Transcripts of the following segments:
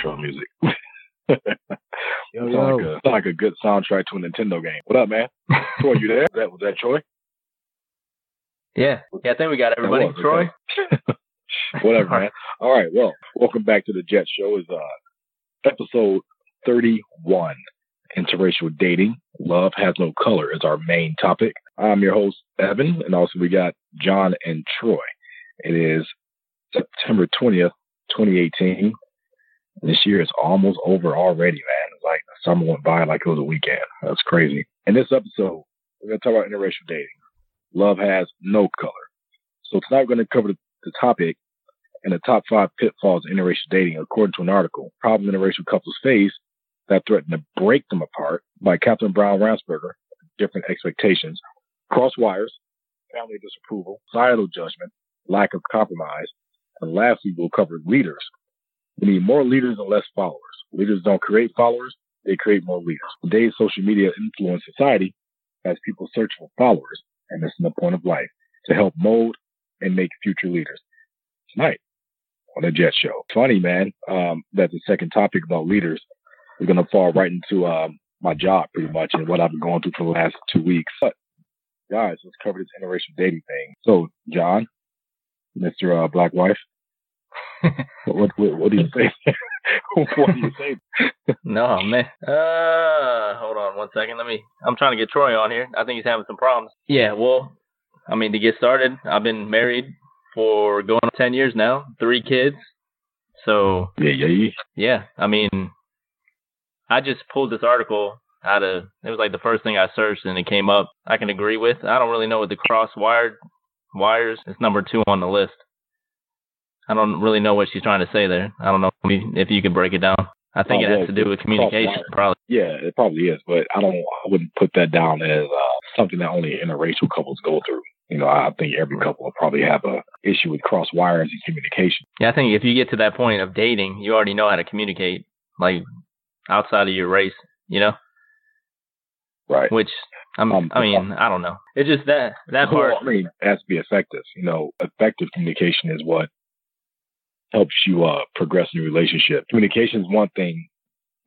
Intro music. Yo, Sound like, a, sound like a good soundtrack to a Nintendo game. What up, man? Troy, you there? That was that Troy? Yeah. Yeah, I think we got everybody. Was, Troy? okay. Whatever, man. All right, well, welcome back to the Jet Show. Is uh episode thirty-one. Interracial dating, love has no color is our main topic. I'm your host Evan, and also we got John and Troy. It is September twentieth, twenty eighteen. This year is almost over already, man. It's like the summer went by like it was a weekend. That's crazy. In this episode, we're gonna talk about interracial dating. Love has no color. So tonight we're gonna cover the, topic and the top five pitfalls of interracial dating, according to an article, Problems interracial couples face that threaten to break them apart by Kathryn Brown Ramsperger, Different Expectations, Cross Wires, Family Disapproval, Societal Judgment, Lack of Compromise, and lastly, we'll cover leaders. We need more leaders and less followers. Leaders don't create followers, they create more leaders. Today's social media influence society as people search for followers, and this is the point of life, to help mold and make future leaders. Tonight on the Jet Show. Funny, man, um, that the second topic about leaders is going to fall right into um, my job pretty much and what I've been going through for the last two weeks. But guys, let's cover this interracial dating thing. So, John, Mr. Uh, Black Wife, what, what, what do you say? what do you say? No, man. Uh, hold on one second. Let me. I'm trying to get Troy on here. I think he's having some problems. Yeah, well, I mean, to get started, I've been married for going on 10 years now, three kids. So, Yeah, yeah, yeah. yeah, I mean, I just pulled this article out of, it was like the first thing I searched and it came up. I can agree with. I don't really know what the cross wired wires is number two on the list. I don't really know what she's trying to say there. I don't know if you could break it down. I think Oh, it has to do with communication, probably. Yeah, it probably is, but I don't. I wouldn't put that down as uh, something that only interracial couples go through. You know, I think every couple will probably have a issue with cross wires and communication. Yeah, I think if you get to that point of dating, you already know how to communicate, like outside of your race, you know. Right. Which I'm, Um, I mean, I don't know. It's just that that part. I mean, it has to be effective. You know, effective communication is what helps you uh, progress in your relationship. Communication is one thing,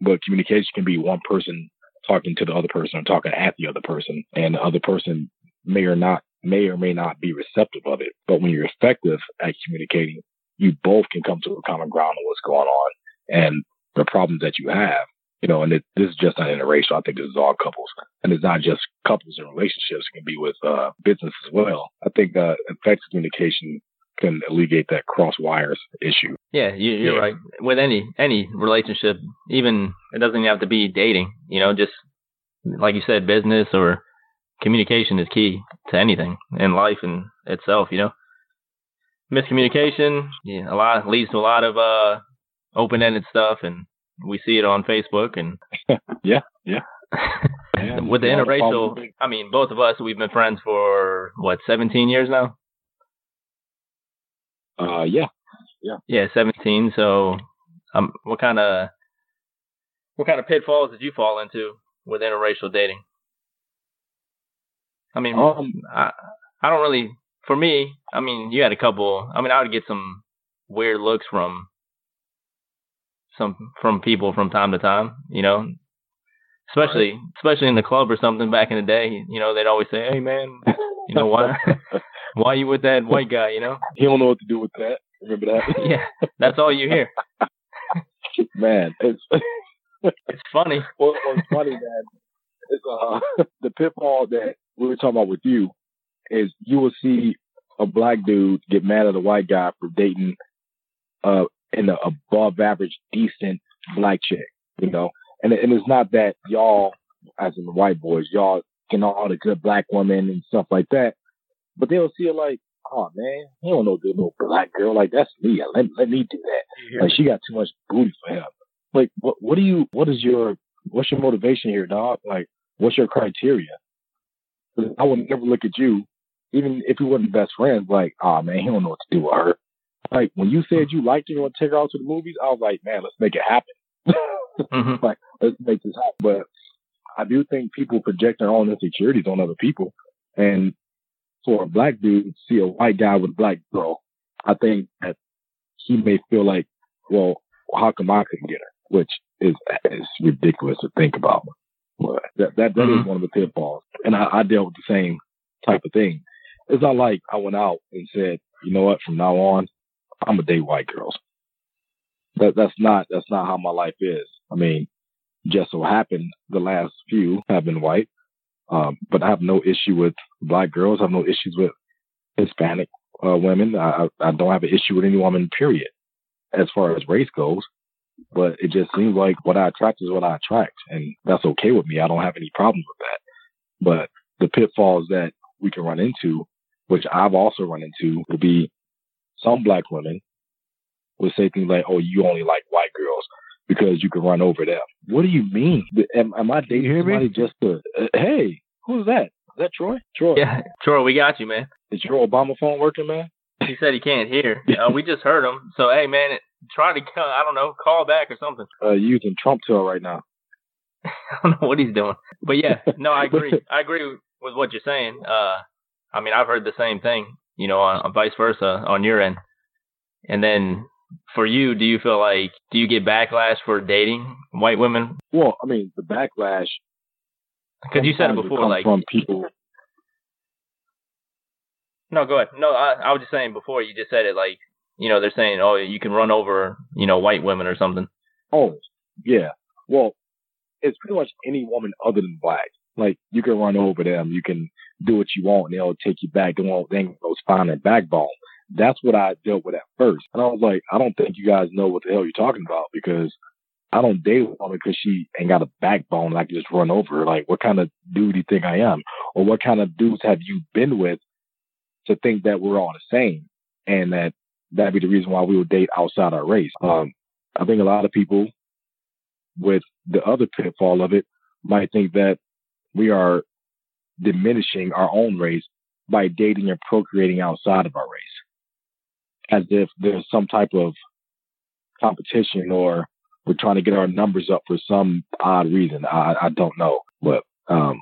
but communication can be one person talking to the other person or talking at the other person, and the other person may or not may or may not be receptive of it. But when you're effective at communicating, you both can come to a common ground on what's going on and the problems that you have. You know, and it, this is just not interracial. I think this is all couples, and it's not just couples and relationships. It can be with uh, business as well. I think uh, effective communication can alleviate that cross wires issue. Yeah, you, you're Yeah. right. With any any relationship, even it doesn't have to be dating. You know, just like you said, business or communication is key to anything in life and itself. You know, miscommunication, yeah, a lot leads to a lot of uh open-ended stuff, and we see it on Facebook and Yeah, yeah. And with the a lot of interracial. I mean, both of us, we've been friends for what 17 years now. Uh, yeah. Yeah, yeah, 17. So, um, what kind of what kind of pitfalls did you fall into with interracial dating? I mean, Um, I I don't really. For me, I mean, you had a couple. I mean, I would get some weird looks from some from people from time to time. You know, especially especially in the club or something back in the day. You know, they'd always say, "Hey, man, you know why why you with that white guy?" You know, he don't know what to do with that. Remember that? yeah, that's all you hear. Man, it's It's funny. well, what's funny, man. it's uh the pitfall that we were talking about with you is you will see a black dude get mad at a white guy for dating uh an above average decent black chick, you know. And and it's not that y'all as in the white boys, y'all getting all the good black women and stuff like that. But they'll see it like, oh man, he don't know the no black girl. Like that's me. Let let me do that. Like she got too much booty for him. Like what what do you what is your what's your motivation here, dog? Like what's your criteria? I would never look at you, even if we wasn't best friends, like, oh man, he don't know what to do with her. Like when you said you liked her and want to take her out to the movies, I was like, man, let's make it happen. mm-hmm. Like let's make this happen. But I do think people project their own insecurities on other people. And for a black dude to see a white guy with a black girl, I think that he may feel like, well, how come I couldn't get her? Which is is ridiculous to think about. But that that, that mm-hmm. is one of the pitfalls. And I, I dealt with the same type of thing. It's not like I went out and said, you know what, from now on, I'm gonna date white girls. That that's not that's not how my life is. I mean, just so happened the last few have been white. Um, but I have no issue with black girls. I have no issues with Hispanic uh, women. I, I don't have an issue with any woman, period, as far as race goes. But it just seems like what I attract is what I attract, and that's okay with me. I don't have any problems with that. But the pitfalls that we can run into, which I've also run into, would be some black women would say things like, "Oh, you only like white girls." Because you can run over them. What do you mean? Am, am I dating somebody me? just to? Uh, hey, who's that? Is that Troy? Troy. Yeah, Troy, we got you, man. Is your Obama phone working, man? He said he can't hear. uh, we just heard him. So hey, man, try to I don't know, call back or something. Uh, using Trump tool right now. I don't know what he's doing, but yeah, no, I agree. I agree with what you're saying. Uh, I mean, I've heard the same thing. You know, on, on vice versa on your end. And then for you, do you feel like do you get backlash for dating white women? Well, I mean, the backlash because you said it before, like from people. No, go ahead. No, I, I was just saying before you just said it, like you know they're saying, oh, you can run over you know white women or something. Oh, yeah. Well, it's pretty much any woman other than black. Like you can run over them, you can do what you want, and they'll take you back. They won't. They ain't no spine and backbone that's what I dealt with at first. And I was like, I don't think you guys know what the hell you're talking about because I don't date a woman because she ain't got a backbone. I can just run over her. Like, what kind of dude do you think I am? Or what kind of dudes have you been with to think that we're all the same and that that'd be the reason why we would date outside our race? Um, I think a lot of people with the other pitfall of it might think that we are diminishing our own race by dating and procreating outside of our race as if there's some type of competition or we're trying to get our numbers up for some odd reason. I, I don't know, but um,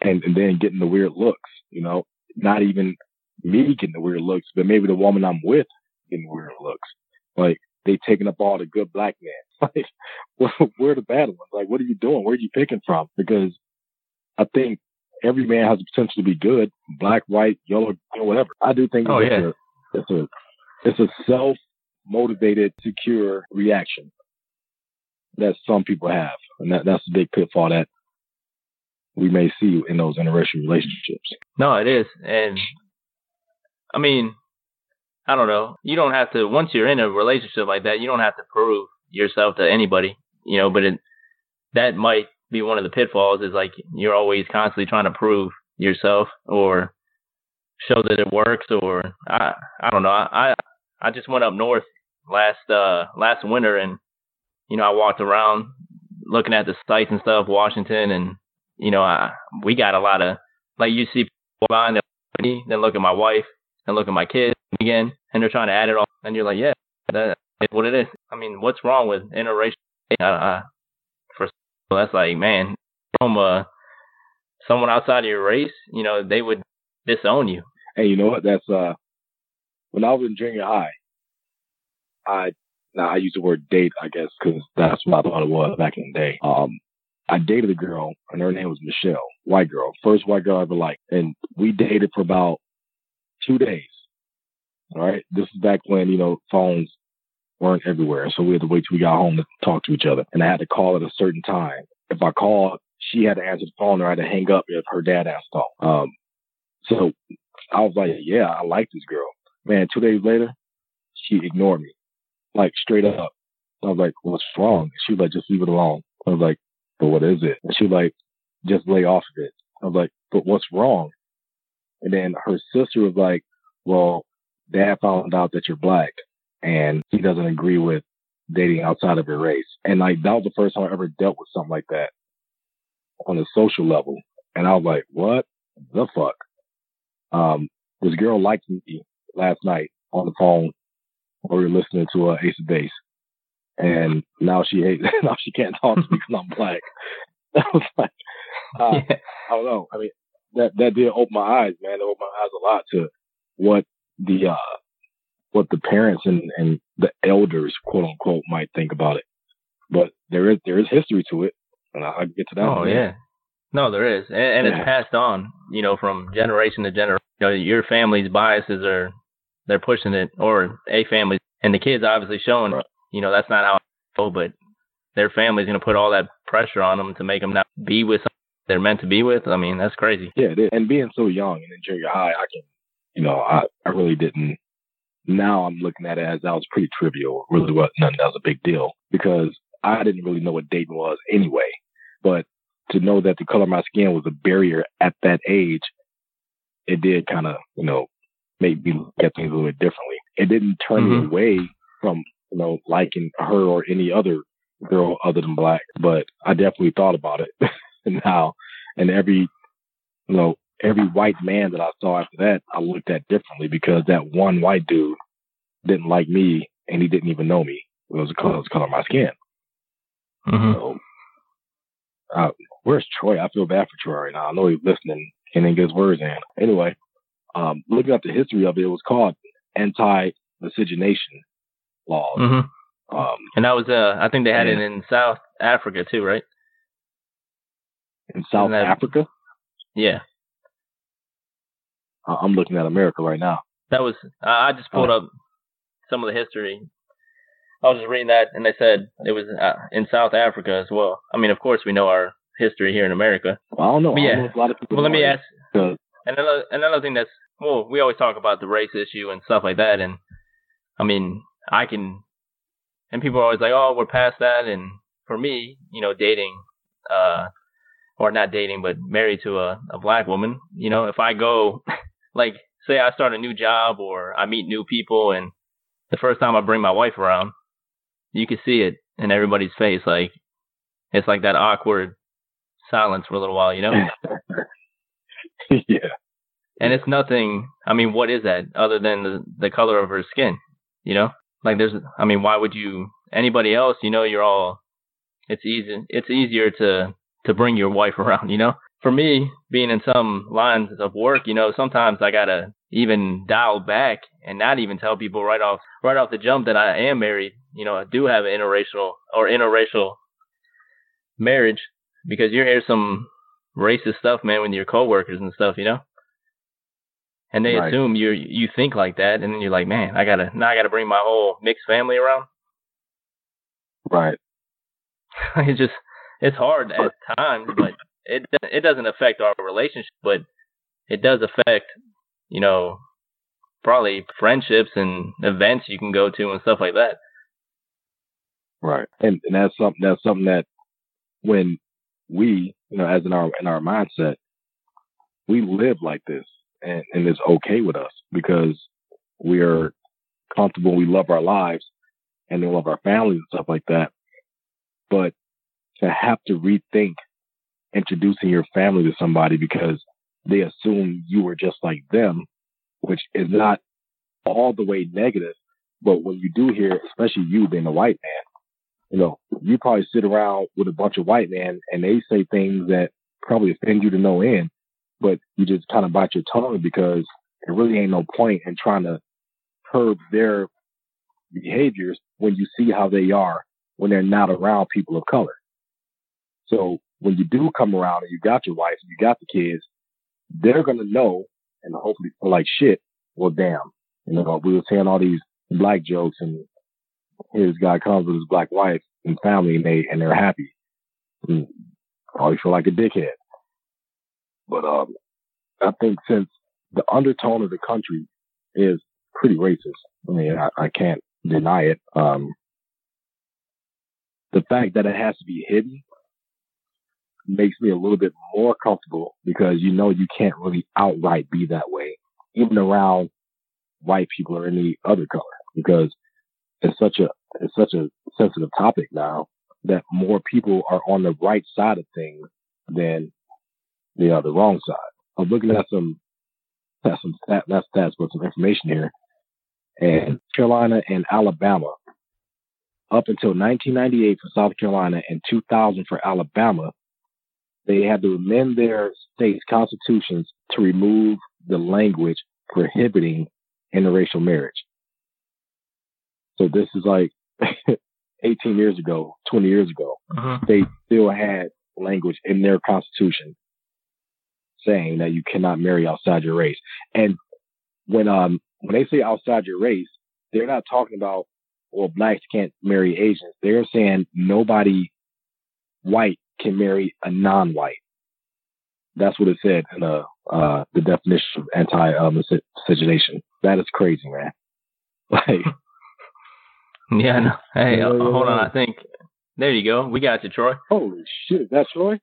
and, and then getting the weird looks, you know, not even me getting the weird looks, but maybe the woman I'm with getting weird looks. Like they taking up all the good black men. Like where are the bad ones? Like what are you doing? Where are you picking from? Because I think every man has the potential to be good, black, white, yellow, whatever. I do think oh, yeah. It's a it's a self motivated, secure reaction that some people have, and that that's a big pitfall that we may see in those interracial relationships. No, it is, and I mean, I don't know. You don't have to once you're in a relationship like that, you don't have to prove yourself to anybody, you know. But it, that might be one of the pitfalls. Is like you're always constantly trying to prove yourself or show that it works or I I don't know. I I just went up north last uh last winter and you know, I walked around looking at the sites and stuff, Washington and you know, I we got a lot of like you see people buying me, then look at my wife, and look at my kids again, and they're trying to add it all and you're like, Yeah, that is what it is. I mean, what's wrong with interracial uh, uh for that's like, man, from uh someone outside of your race, you know, they would disown you. Hey, you know what? That's uh, when I was in junior high, I now I use the word date, I guess, because that's what I thought it was back in the day. Um, I dated a girl, and her name was Michelle, white girl, first white girl I ever liked, and we dated for about two days. All right, this is back when you know phones weren't everywhere, so we had to wait till we got home to talk to each other, and I had to call at a certain time. If I called she had to answer the phone or I had to hang up if her dad asked call. Um, so I was like, yeah, I like this girl. Man, two days later, she ignored me, like straight up. I was like, what's wrong? She was like, just leave it alone. I was like, but what is it? And she was like, just lay off of it. I was like, but what's wrong? And then her sister was like, well, dad found out that you're black and he doesn't agree with dating outside of your race. And like, that was the first time I ever dealt with something like that on a social level. And I was like, what the fuck? Um, this girl liked me last night on the phone while we were listening to uh, Ace of Base. And now she hates, now she can't talk to me because I'm black. I was like, uh, yeah. I don't know. I mean, that, that did open my eyes, man. It opened my eyes a lot to what the, uh, what the parents and, and the elders, quote unquote, might think about it. But there is, there is history to it. And I'll get to that. Oh, yeah. No, there is. And, and yeah. it's passed on, you know, from generation to generation. You know, your family's biases are, they're pushing it, or a family, and the kids obviously showing, you know, that's not how I feel, but their family's going to put all that pressure on them to make them not be with they're meant to be with. I mean, that's crazy. Yeah. And being so young and in junior high, I can, you know, I, I really didn't. Now I'm looking at it as that was pretty trivial. Really, what nothing that was a big deal because I didn't really know what dating was anyway. But to know that the color of my skin was a barrier at that age, it did kind of, you know, make me look at things a little bit differently. It didn't turn mm-hmm. me away from, you know, liking her or any other girl other than black, but I definitely thought about it now. And every, you know, every white man that I saw after that, I looked at differently because that one white dude didn't like me and he didn't even know me. It was the color, was the color of my skin. Mm-hmm. So, uh, where's Troy? I feel bad for Troy right now. I know he's listening. Can't even get his words in. Anyway, um, looking at the history of it, it was called anti-miscegenation laws. Mm-hmm. Um, and that was, uh, I think they had it in South Africa too, right? In South that, Africa? Yeah. I'm looking at America right now. That was, I just pulled up some of the history I was just reading that, and they said it was uh, in South Africa as well. I mean, of course, we know our history here in America. Well, I don't know. But yeah. Know a lot of people. Well, let me ask. Another another thing that's well, we always talk about the race issue and stuff like that, and I mean, I can, and people are always like, "Oh, we're past that." And for me, you know, dating, uh, or not dating, but married to a, a black woman, you know, if I go, like, say I start a new job or I meet new people, and the first time I bring my wife around, you can see it in everybody's face. Like it's like that awkward silence for a little while, you know? yeah. And it's nothing. I mean, what is that other than the the color of her skin? You know, like there's. I mean, why would you? Anybody else? You know, you're all. It's easy. It's easier to to bring your wife around. You know, for me, being in some lines of work, you know, sometimes I gotta even dial back and not even tell people right off right off the jump that I am married. You know, I do have an interracial or interracial marriage because you hear some racist stuff, man, with your coworkers and stuff, you know. And they right. assume you you think like that, and then you're like, man, I gotta now I gotta bring my whole mixed family around. Right. it's just it's hard at times, but it it doesn't affect our relationship, but it does affect you know, probably friendships and events you can go to and stuff like that. Right. And, and that's something, that's something that when we, you know, as in our, in our mindset, we live like this and, and it's okay with us because we are comfortable. We love our lives and we love our families and stuff like that. But to have to rethink introducing your family to somebody because they assume you were just like them, which is not all the way negative. But when you do hear, especially you being a white man, you know, you probably sit around with a bunch of white men and they say things that probably offend you to no end, but you just kind of bite your tongue because there really ain't no point in trying to curb their behaviors when you see how they are when they're not around people of color. So when you do come around and you got your wife and you got the kids, they're gonna know and hopefully feel like shit. Well, damn, you know, we were saying all these black jokes, and this guy comes with his black wife and family, and they and they're happy. And I feel like a dickhead. But um, I think since the undertone of the country is pretty racist, I mean, I, I can't deny it. Um, the fact that it has to be hidden makes me a little bit more comfortable because you know you can't really outright be that way, even around white people or any other color, because it's such a it's such a sensitive topic now that more people are on the right side of things than the uh, the wrong side. I'm looking at some at some stat, not stats, but some information here. And Carolina and Alabama, up until 1998 for South Carolina and 2000 for Alabama, they had to amend their state's constitutions to remove the language prohibiting interracial marriage. So this is like 18 years ago, 20 years ago. Uh-huh. They still had language in their constitution saying that you cannot marry outside your race. And when um when they say outside your race, they're not talking about well blacks can't marry Asians. They're saying nobody white can marry a non-white. That's what it said in the uh, the definition of anti uh, miscegenation. That is crazy, man. Like, Yeah, no. Hey, Yeah, uh, yeah, hold on. I think there you go. We got you, Troy. holy shit, that's Troy.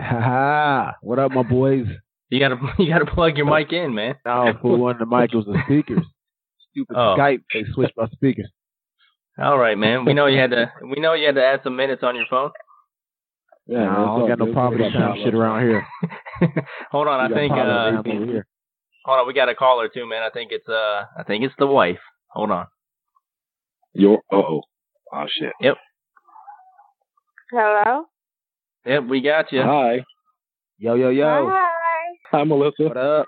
Ha ha! What up, my boys? You gotta you gotta plug your mic in, man. No, for one, the mic was the speakers. Stupid Oh. Skype, they switched my speakers. All right, man. We know you had to. We know you had to add some minutes on your phone. Yeah, no, I don't it's got no good. poverty We time shit around here. hold on. I think. Uh, here. hold on. We got a caller too, man. I think it's. Uh, I think it's the wife. Hold on. Your uh oh, oh shit. Yep. Hello. Yep, we got you. Hi, Yo, yo, yo. Hi. hi, Melissa. What up?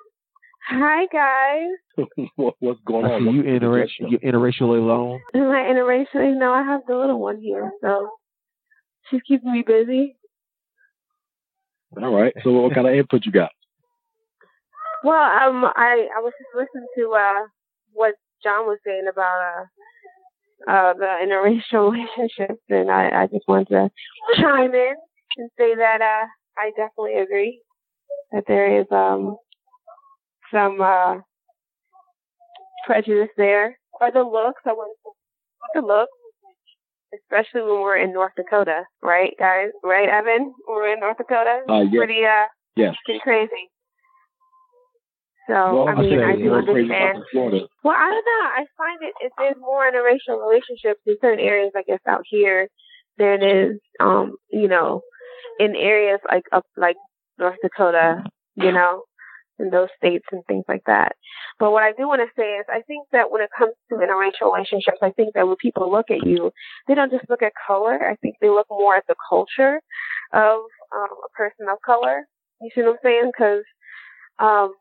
Hi guys. what, what's going I on? see you Welcome to the interra- you interracially alone. Am I interracial? No, I have the little one here, so she's keeping me busy. All right. So, what kind of input you got? Well, um, I I was just listening to uh what John was saying about uh uh the interracial relationships, and I I just wanted to chime in and say that uh I definitely agree that there is um some uh prejudice there or the looks. I want the looks. Especially when we're in North Dakota, right, guys? Right, Evan? We're in North Dakota. Uh, yes. Pretty, uh, Yes. pretty crazy. So Well, I mean, say I do understand. about in Florida. Well, I don't know. I find it if there's more interracial relationships in certain areas, I guess out here, than is, um, you know, in areas like up like North Dakota, you know, in those states and things like that. But what I do want to say is, I think that when it comes to interracial relationships, I think that when people look at you, they don't just look at color. I think they look more at the culture of um, a person of color. You see what I'm saying? Because um,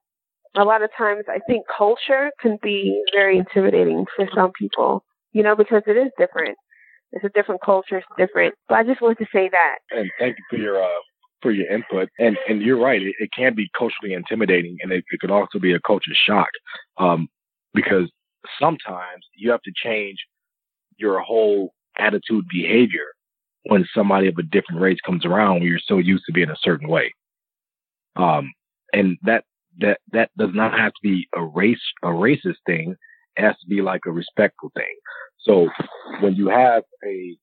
a lot of times I think culture can be very intimidating for some people, you know, because it is different. It's a different culture, it's different. But I just wanted to say that. And thank you for your uh, for your input. And and you're right. It, it can be culturally intimidating, and it, it could also be a culture shock, um, because sometimes you have to change your whole attitude, behavior when somebody of a different race comes around. When you're so used to being a certain way, um, and that that that does not have to be a race a racist thing. It has to be like a respectful thing. So when you have a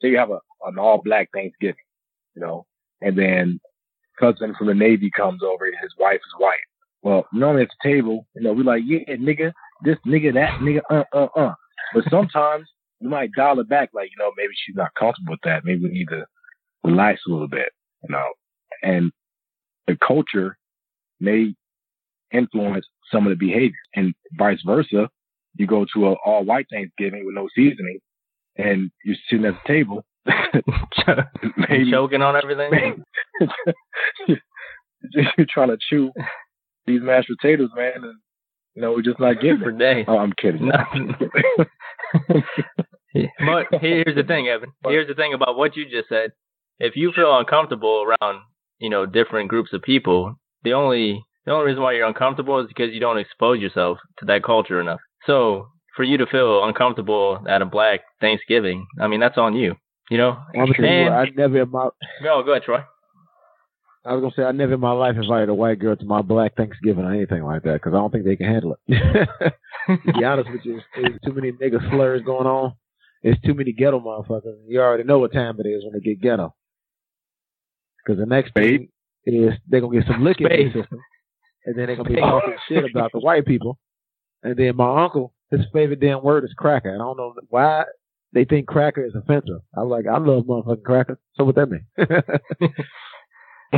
say you have a an all black Thanksgiving, you know, and then cousin from the Navy comes over and his wife is white. Well, normally at the table, you know, we're like, yeah, nigga, this nigga, that nigga, uh, uh, uh. But sometimes you might dial it back, like, you know, maybe she's not comfortable with that. Maybe we need to relax a little bit, you know. And the culture may influence some of the behavior, and vice versa. You go to an all white Thanksgiving with no seasoning, and you're sitting at the table. maybe choking on everything. you're trying to chew these mashed potatoes, man, and you know we're just not getting for it. days. Oh, I'm kidding. But here's the thing, Evan. Here's the thing about what you just said. If you feel uncomfortable around, you know, different groups of people, the only the only reason why you're uncomfortable is because you don't expose yourself to that culture enough. So for you to feel uncomfortable at a black Thanksgiving, I mean that's on you. You know. I'm And- I never in my Go, go ahead, Troy. I was gonna say I never in my life invited a white girl to my black Thanksgiving or anything like that because I don't think they can handle it. to be honest with you, there's too many nigga slurs going on. There's too many ghetto motherfuckers. You already know what time it is when they get ghetto. Because the next thing is they're gonna get some liquor in Spade. the system, and then they're gonna be talking shit about the white people. And then my uncle, his favorite damn word is cracker. And I don't know why they think cracker is offensive. I was like, I love motherfucking cracker. So what that mean?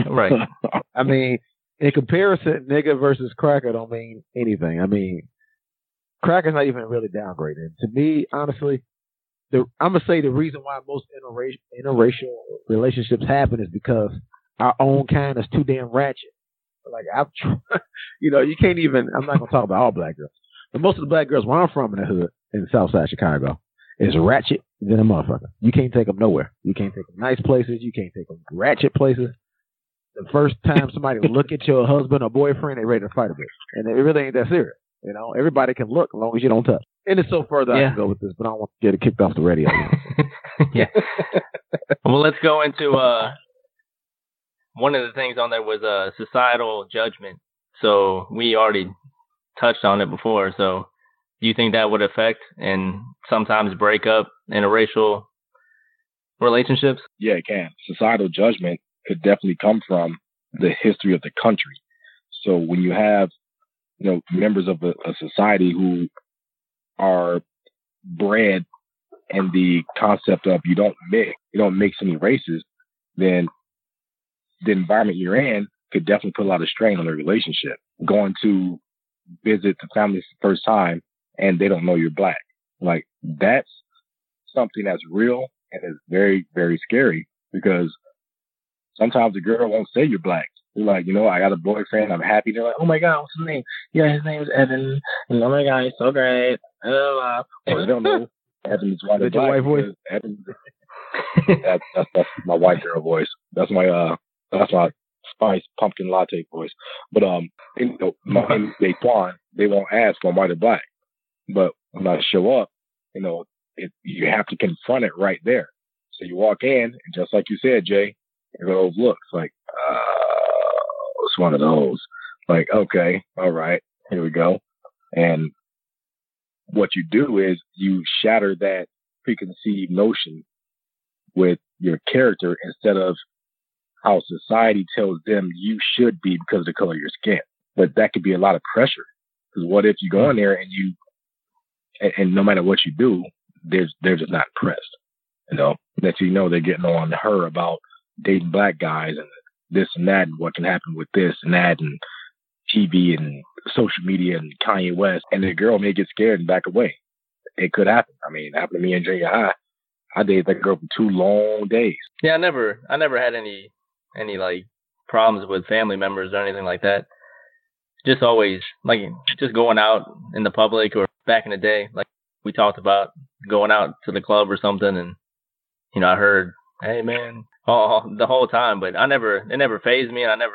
Right. I mean, in comparison, nigga versus cracker don't mean anything. I mean, cracker's not even really downgraded. To me, honestly, the I'm gonna say the reason why most interracial, interracial relationships happen is because our own kind is too damn ratchet. Like I've, tr- you know, you can't even. I'm not gonna talk about all black girls, but most of the black girls where I'm from in the hood in Southside Chicago is ratchet than a motherfucker. You can't take them nowhere. You can't take them nice places. You can't take them ratchet places. The first time somebody look at your husband or boyfriend, they ready to fight a bitch, and it really ain't that serious. You know, everybody can look as long as you don't touch. And it's so further I can go with this, but I don't want to get it kicked off the radio. yeah. well, let's go into uh one of the things on there was uh societal judgment. So we already touched on it before. So do you think that would affect and sometimes break up interracial relationships? yeah, it can. Societal judgment could definitely come from the history of the country. So when you have, you know, members of a, a society who are bred in the concept of you don't mix, you don't mix any races, then the environment you're in could definitely put a lot of strain on the relationship. Going to visit the family for the first time and they don't know you're black. Like that's something that's real and is very, very scary because sometimes the girl won't say you're black. You're like, you know, I got a boyfriend, I'm happy. They're like, oh my God, what's his name? Yeah, his name's Evan. And oh my God, he's so great. Uh, well, they don't know Evan is white Is your white voice? Evan, that's, that's, that's my white girl voice. That's my, uh, that's my spice pumpkin latte voice. But, um, you know, my name is Daquan. They won't ask if I'm white or black. But when I show up, you know, it, you have to confront it right there. So you walk in, and just like you said, Jay, you know, those looks like, uh, it's one of those. Like, okay, all right, here we go. And what you do is you shatter that preconceived notion with your character instead of how society tells them you should be because of the color of your skin. But that could be a lot of pressure. Because what if you go in there and you, and, and no matter what you do, they're they're just not impressed. You know, thing you know, they're getting on her about dating black guys and this and that, and what can happen with this and that, and TV and social media and Kanye West, and the girl may get scared and back away. It could happen. I mean, it happened to me in junior high. I dated that girl for two long days. Yeah, I never I never had any any like problems with family members or anything like that. Just always like just going out in the public or back in the day, like we talked about going out to the club or something and you know, I heard, Hey man, all the whole time, but I never it never phased me and I never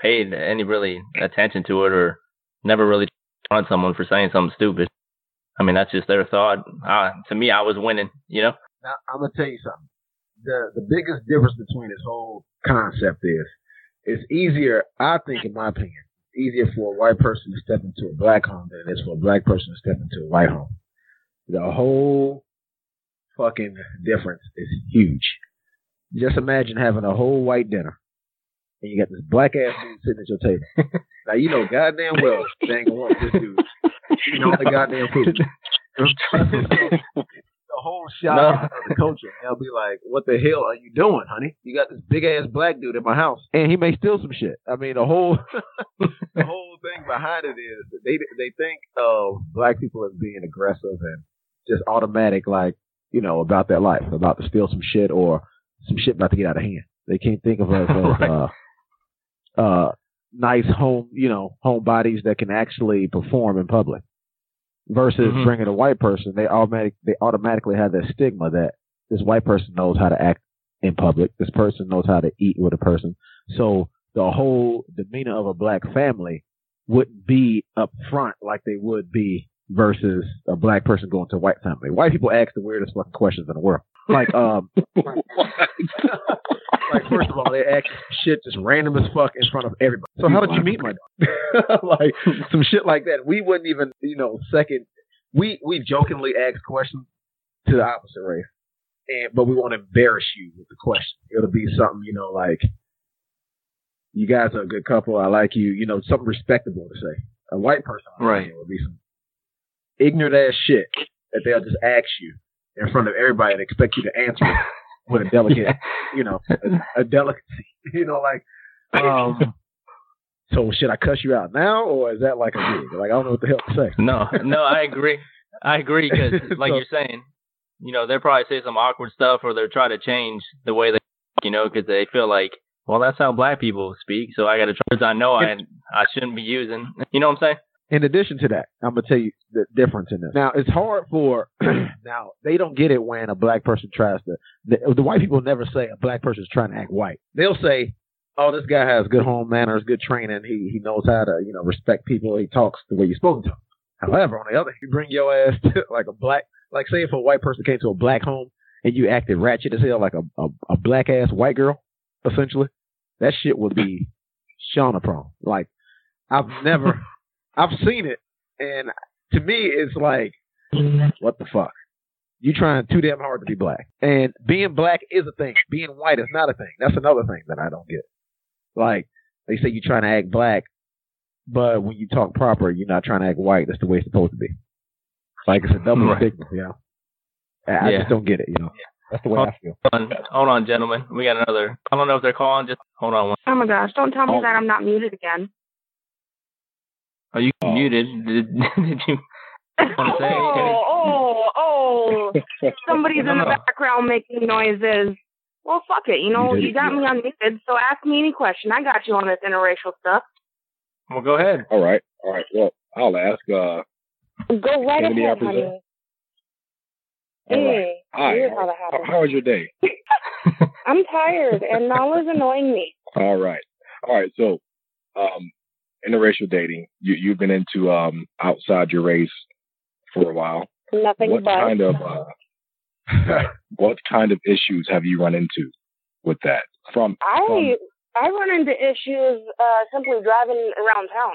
paid any really attention to it or never really on someone for saying something stupid. I mean, that's just their thought. Uh, to me, I was winning, you know? Now I'm gonna tell you something. The the biggest difference between this whole concept is it's easier, I think, in my opinion, easier for a white person to step into a black home than it is for a black person to step into a white home. The whole fucking difference is huge. Just imagine having a whole white dinner and you got this black ass dude sitting at your table. now you know goddamn well they ain't gonna want this dude. You know the goddamn food. whole shot No. of the culture. They'll be like, "What the hell are you doing, honey? You got this big ass black dude in my house, and he may steal some shit." I mean, the whole the whole thing behind it is that they they think of black people as being aggressive and just automatic, like you know, about their life, about to steal some shit or some shit about to get out of hand. They can't think of us as uh, uh, nice home, you know, home bodies that can actually perform in public. Versus Mhm. bringing a white person, they automatic they automatically have that stigma that this white person knows how to act in public. This person knows how to eat with a person. So the whole demeanor of a black family wouldn't be up front like they would be versus a black person going to a white family. White people ask the weirdest fucking questions in the world. Like, um, like first of all, they ask shit just random as fuck in front of everybody. So how did you meet my dog? like some shit like that. We wouldn't even, you know, second. We we jokingly ask questions to the opposite race, and but we won't embarrass you with the question. It'll be something, you know, like you guys are a good couple. I like you. You know, something respectable to say. A white person, Right. It would be some ignorant ass shit that they'll just ask you in front of everybody and expect you to answer it with a delicate, you know, a, a delicacy. You know, like, um, so should I cuss you out now, or is that like a gig? Like, I don't know what the hell to say. No, no, I agree. I agree because, like So- you're saying, you know, they'll probably say some awkward stuff or they'll try to change the way they, you know, because they feel like, well, that's how black people speak, so I got to try. Because I know I I shouldn't be using. You know what I'm saying? In addition to that, I'm gonna tell you the difference in this. Now, it's hard for now they don't get it when a black person tries to. The, the white people never say a black person's trying to act white. They'll say, "Oh, this guy has good home manners, good training. He he knows how to you know respect people. He talks the way you're spoken to him." However, on the other, you bring your ass to like a black, like say if a white person came to a black home and you acted ratchet as hell, like a a, a black ass white girl, essentially, that shit would be Shauna prom. Like I've never. I've seen it, and to me, it's like, what the fuck? You trying too damn hard to be black, and being black is a thing. Being white is not a thing. That's another thing that I don't get. Like they say, you're trying to act black, but when you talk proper, you're not trying to act white. That's the way it's supposed to be. Like it's a double Right. stigma, you know. I I Yeah. just don't get it, you know. That's the way I feel. Hold on, hold on, gentlemen. We got another. I don't know if they're calling. Just hold on. One. Oh my gosh! Don't tell me Oh. that I'm not muted again. Are you Oh. muted? Did, did you? Wanna say oh, oh, oh! Somebody's in the background making noises. Well, fuck it. You know, You you got yeah. me unmuted, so ask me any question. I got you on this interracial stuff. Well, go ahead. All right, all right. Well, I'll ask. Uh, Go right ahead, presume? honey. all right. Mm, Hi. weird how How, how was your day? I'm tired, and Nala's annoying me. All right. All right. So, um, interracial dating, you, you've been into um, outside your race for a while. Nothing what but. kind of uh, what kind of issues have you run into with that? From I I run into issues uh, simply driving around town.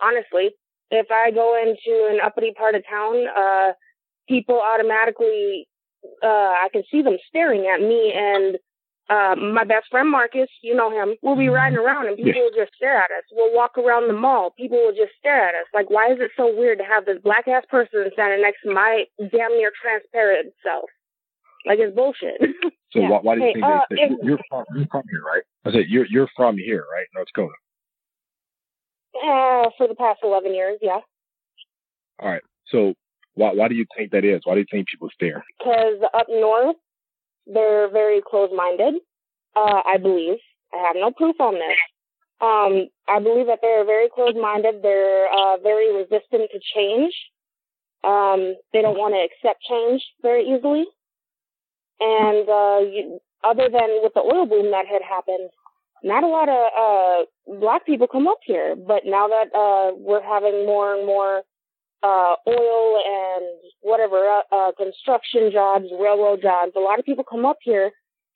Honestly, if I go into an uppity part of town, uh, people automatically uh, I can see them staring at me and. Uh, my best friend Marcus, you know him, we'll be riding around and people will just stare at us. We'll walk around the mall, people will just stare at us. Like, why is it so weird to have this black ass person standing next to my damn near transparent self? Like, it's bullshit. so Yeah. why, why do you Hey, think uh, they, you're from you're from here, right? I said you're you're from here, right? North Dakota. uh, for the past 11 years, yeah. All right. So why why do you think that is? Why do you think people stare? because up north they're very closed-minded. Uh, I believe I have no proof on this. Um, I believe that they're very closed-minded. They're uh, very resistant to change. Um, they don't want to accept change very easily. And uh, you, other than with the oil boom that had happened, not a lot of uh, black people come up here. But now that uh, we're having more and more uh, oil and whatever uh, uh, construction jobs, railroad jobs. A lot of people come up here,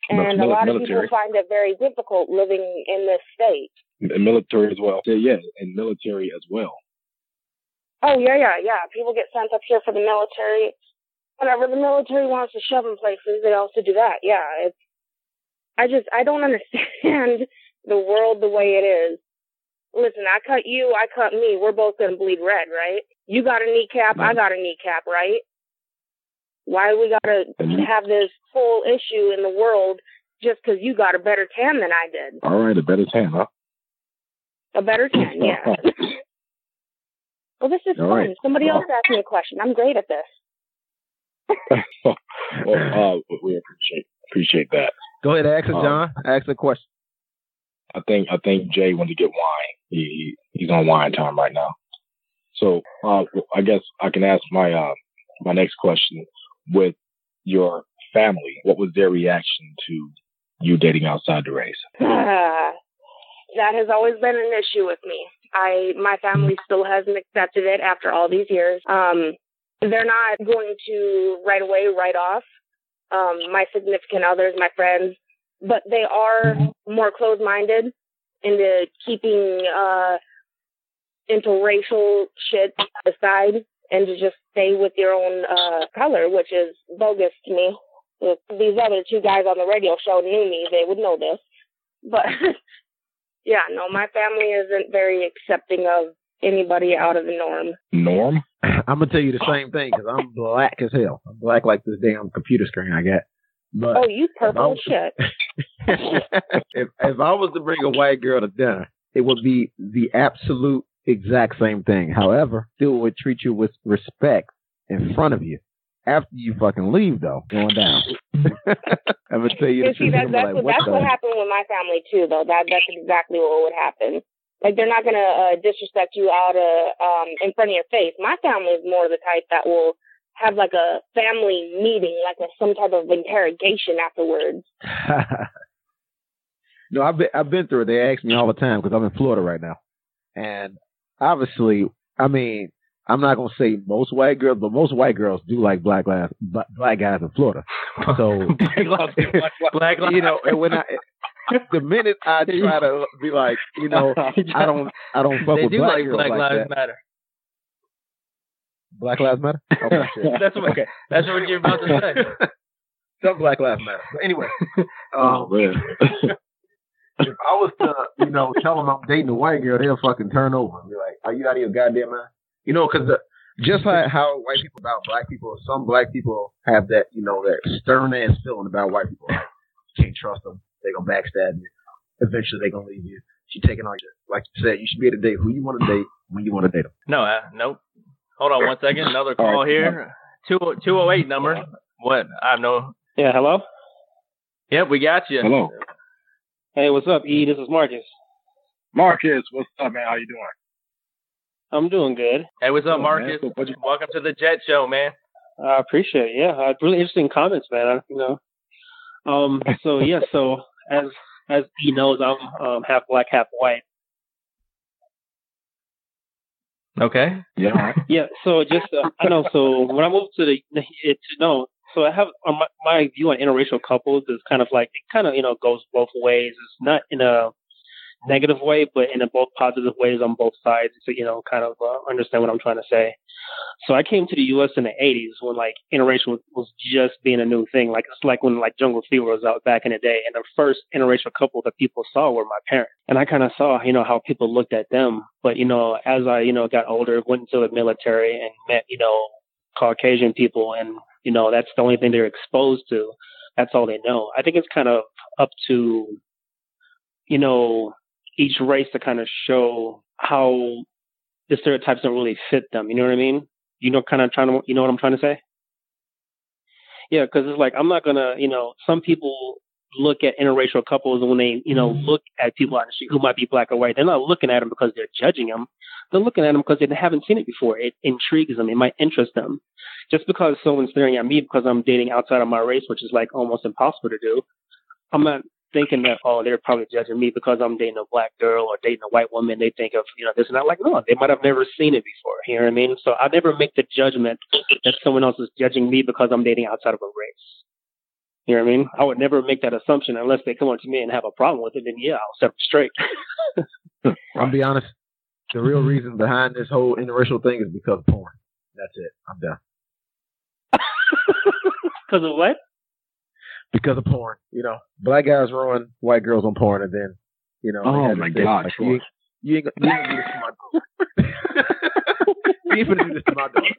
and Mil- a lot military. of people find it very difficult living in this state. And military as well. Yeah, yeah, and military as well. Oh yeah, yeah, yeah. People get sent up here for the military. Whenever the military wants to shove them places, they also do that. Yeah, it's. I just I don't understand the world the way it is. Listen, I cut you, I cut me. We're both gonna bleed red, right? You got a kneecap, I got a kneecap, right? Why we gotta Mhm. have this whole issue in the world just because you got a better tan than I did? All right, a better tan, huh? A better tan, yeah. well, this is All fun. right. Somebody Well- else asked me a question. I'm great at this. well, uh, we appreciate appreciate that. Go ahead, ask it, Um, John. Ask the question. I think I think Jay wanted to get wine. He, he he's on wine time right now. So uh, I guess I can ask my uh, my next question with your family. What was their reaction to you dating outside the race? that has always been an issue with me. I my family still hasn't accepted it after all these years. Um, they're not going to right away write off um, my significant others, my friends, but they are more closed-minded into keeping uh, interracial shit aside and to just stay with your own uh, color, which is bogus to me. If these other two guys on the radio show knew me, they would know this. But yeah, no, my family isn't very accepting of anybody out of the norm. Norm? I'm gonna tell you the same thing because I'm black as hell. I'm black like this damn computer screen I got. But Oh, you purple shit. if if I was to bring a white girl to dinner, it would be the absolute exact same thing. However, still would treat you with respect in front of you. After you fucking leave, though, going down. I'm gonna tell you the see, truth. that, that's like, what, what that's what happened with my family too, though. That that's exactly what would happen. Like they're not gonna uh, disrespect you out of um in front of your face. My family is more the type that will have like a family meeting, like a, some type of interrogation afterwards. no, I've been I've been through it. They ask me all the time because I'm in Florida right now, and obviously, I mean, I'm not gonna say most white girls, but most white girls do like black guys, black, black guys in Florida. So Black lives, black lives. you know, and when I the minute I try to be like, you know, I don't I don't fuck they with do black like girls Black like Lives that. Matter. Black Lives Matter. Okay, shit. That's what. okay. That's what you're about to say. Some Black Lives Matter. But anyway, Oh, um, man. if I was to, you know, tell them I'm dating a white girl, they'll fucking turn over and be like, "Are you out of your goddamn mind?" You know, because just like how white people about black people, some black people have that, you know, that stern ass feeling about white people. Like, you can't trust them. They gonna backstab you. Eventually, they gonna leave you. She taking all your, like you said, you should be able to date who you want to date when you want to date them. No, uh, nope. Hold on one second. Another call right. here. Two two oh eight number. What? I have no. Yeah, hello. Yep, we got you. Hello. Hey, what's up, E? This is Marcus. Marcus, what's up, man? How you doing? I'm doing good. Hey, what's up, Good, man. Marcus? So what you- Welcome to the Jet Show, man. I appreciate it. Yeah, uh, really interesting comments, man. I, you know. Um. So yeah. So as as E knows, I'm um, half black, half white. Okay. Yeah, all right. Yeah. So just uh, I know. So when I moved to the it no. So I have uh, my, my view on interracial couples is kind of like it kind of you know goes both ways. It's not in a negative way, but in a both positive ways on both sides. So you know, kind of uh, understand what I'm trying to say. So I came to the U.S. in the '80s when like interracial was just being a new thing. Like it's like when like Jungle Fever was out back in the day, and the first interracial couple that people saw were my parents. And I kind of saw, you know, how people looked at them. But you know, as I you know got older, went into the military and met you know Caucasian people, and you know that's the only thing they're exposed to. That's all they know. I think it's kind of up to you know each race to kind of show how the stereotypes don't really fit them. You know what I mean? You know, kind of trying to, you know what I'm trying to say? Yeah, because it's like I'm not gonna, you know, some people look at interracial couples when they, you know, mm-hmm. look at people on the street who might be black or white. They're not looking at them because they're judging them. They're looking at them because they haven't seen it before. It intrigues them. It might interest them. Just because someone's staring at me because I'm dating outside of my race, which is like almost impossible to do, I'm not thinking that oh they're probably judging me because I'm dating a black girl or dating a white woman. They think of you know this and that. Like no, they might have never seen it before. You know what I mean? So I never make the judgment that someone else is judging me because I'm dating outside of a race. You know what I mean? I would never make that assumption unless they come up to me and have a problem with it. Then yeah, I'll set them straight. I'll be honest. The real reason behind this whole interracial thing is because of porn. That's it. I'm done. Because of what? Because of porn. You know, black guys ruin white girls on porn, and then, you know. Oh my this thing, God, like, you, ain't- you ain't, gonna- you ain't gonna do this to my daughter. you ain't gonna do this to my daughter.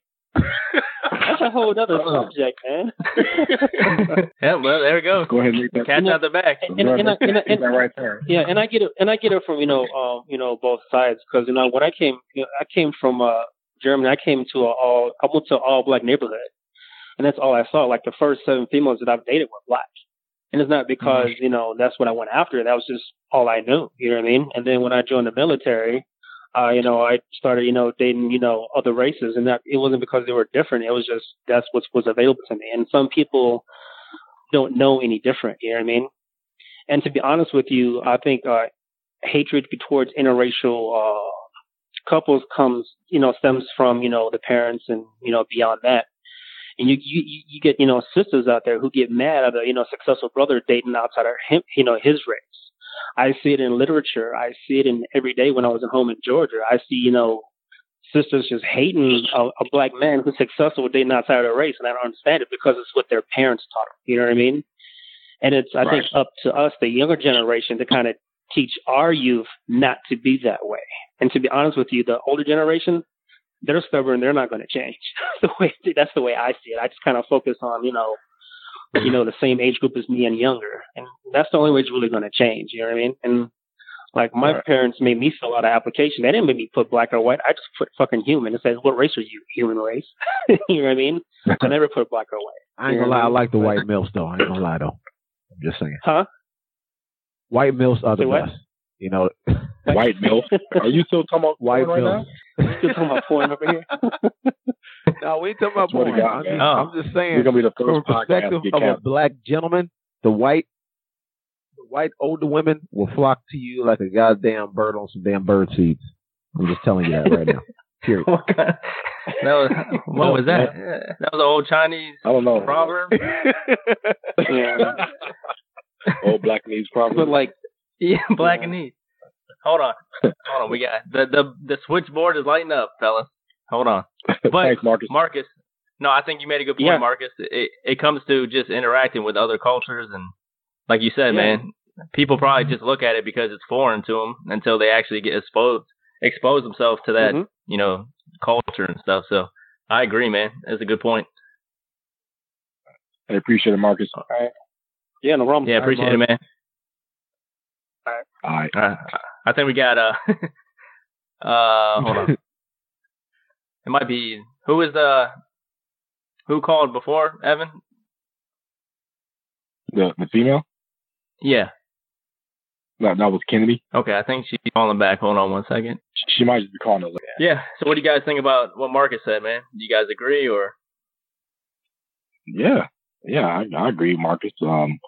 That's a whole other Uh-uh. subject, man. Yeah, well, there we go. Go ahead and make that. Catch out the back. and, and, and, I- and, I- and, right there. Yeah, and I get it, and I get it from you know, um, you know, both sides because you know when I came, you know, I came from uh, Germany. I came to a all, I went to an all black neighborhood, and that's all I saw. Like the first seven females that I've dated were black, and it's not because you know that's what I went after. That was just all I knew. You know what I mean? And then when I joined the military, uh, you know, I started you know dating you know other races, and that it wasn't because they were different. It was just that's what was available to me. And some people don't know any different. You know what I mean? And to be honest with you, I think uh, hatred towards interracial uh, couples comes, you know, stems from you know the parents and you know beyond that. And you you you get you know sisters out there who get mad at a you know successful brother dating outside of him you know his race. I see it in literature. I see it in every day when I was at home in Georgia. I see you know sisters just hating a, a black man who's successful dating outside of their race, and I don't understand it because it's what their parents taught them. You know what I mean? And it's I Right. think up to us, the younger generation, to kind of teach our youth not to be that way. And to be honest with you, the older generation, they're stubborn. They're not going to change. the way that's the way I see it. I just kind of focus on you know, you know, the same age group as me and younger, and that's the only way it's really going to change. You know what I mean? And like my Right. parents made me fill out an application. They didn't make me put black or white. I just put fucking human. It says what race are you? Human race. you know what I mean? I never put black or white. I ain't gonna lie, I like the white males though. I ain't gonna lie though. I'm just saying. Huh? White males are the best. You know, White milk. Are you still talking about white porn right now? Still talking about porn over here. no, we ain't talking about Swear to porn. God, I'm, just, Oh. I'm just saying We're gonna be the first a perspective to get of a black gentleman, the white the white older women will flock to you like a goddamn bird on some damn bird seeds. I'm just telling you that right now. Period. What, kind- that was, what was that? That was an old Chinese I don't know. proverb. yeah. Old black needs problem. But like, Yeah, black and neat. Hold on, hold on. We got the the the switchboard is lighting up, fellas. Hold on, but Thanks, Marcus. Marcus. No, I think you made a good point, Yeah. Marcus. It it comes to just interacting with other cultures and, like you said, Yeah. man, people probably just look at it because it's foreign to them until they actually get exposed expose themselves to that, Mhm. you know, culture and stuff. So I agree, man. That's a good point. I appreciate it, Marcus. all right. Yeah, no problem. Yeah, appreciate it, man. All right. Uh, I think we got uh uh hold on. It might be who is the who called before, Evan? The the female? Yeah. That that was Kennedy. Okay, I think she's calling back. Hold on one second. She, might just be calling it. Yeah. So what do you guys think about what Marcus said, man? Do you guys agree or Yeah, yeah, I, I agree, Marcus. Um,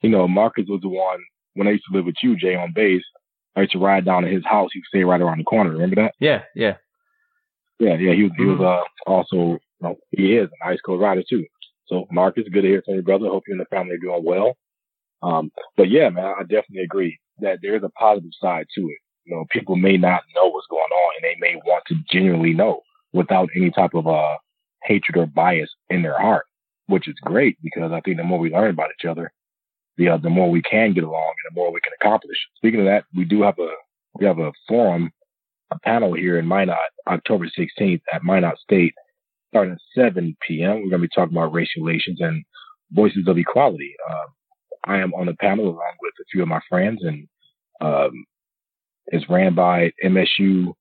you know, Marcus was the one when I used to live with you, Jay, on base. I used to ride down to his house. He would stay right around the corner. Remember that? Yeah, yeah. Yeah, yeah. He was he was uh also you know, he is an ice cold rider too. So Marcus, good to hear from you, brother. Hope you and the family are doing well. Um, but yeah, man, I definitely agree that there is a positive side to it. You know, people may not know what's going on, and they may want to genuinely know without any type of uh hatred or bias in their heart, which is great because I think the more we learn about each other, the uh, the more we can get along and the more we can accomplish. Speaking of that, we do have a we have a forum, a panel here in Minot, October 16th at Minot State, starting at 7 p.m. We're going to be talking about racial relations and voices of equality. Uh, I am on the panel along with a few of my friends, and um, it's ran by MSU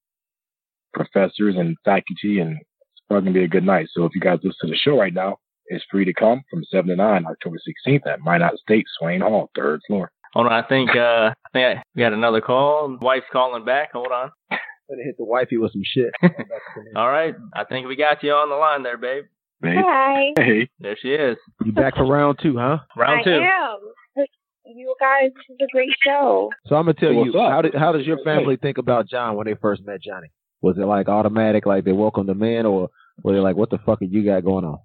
professors and faculty, and it's probably going to be a good night. So if you guys listen to the show right now, it's free to come from 7 to 9, October 16th at Minot State, Swain Hall, third floor. Hold on, I think uh I think I, we got another call. Wife's calling back. Hold on. Better hit the wifey with some shit. All right. I think we got you on the line there, babe. Babe. Hi. Hey, There she is. you back for round two, huh? Round I two. am. You guys, this is a great show. So I'm gonna tell So what's you, up? how did how does your family think about John when they first met Johnny? Was it like automatic, like they welcomed the man, or were they like, what the fuck are you got going on?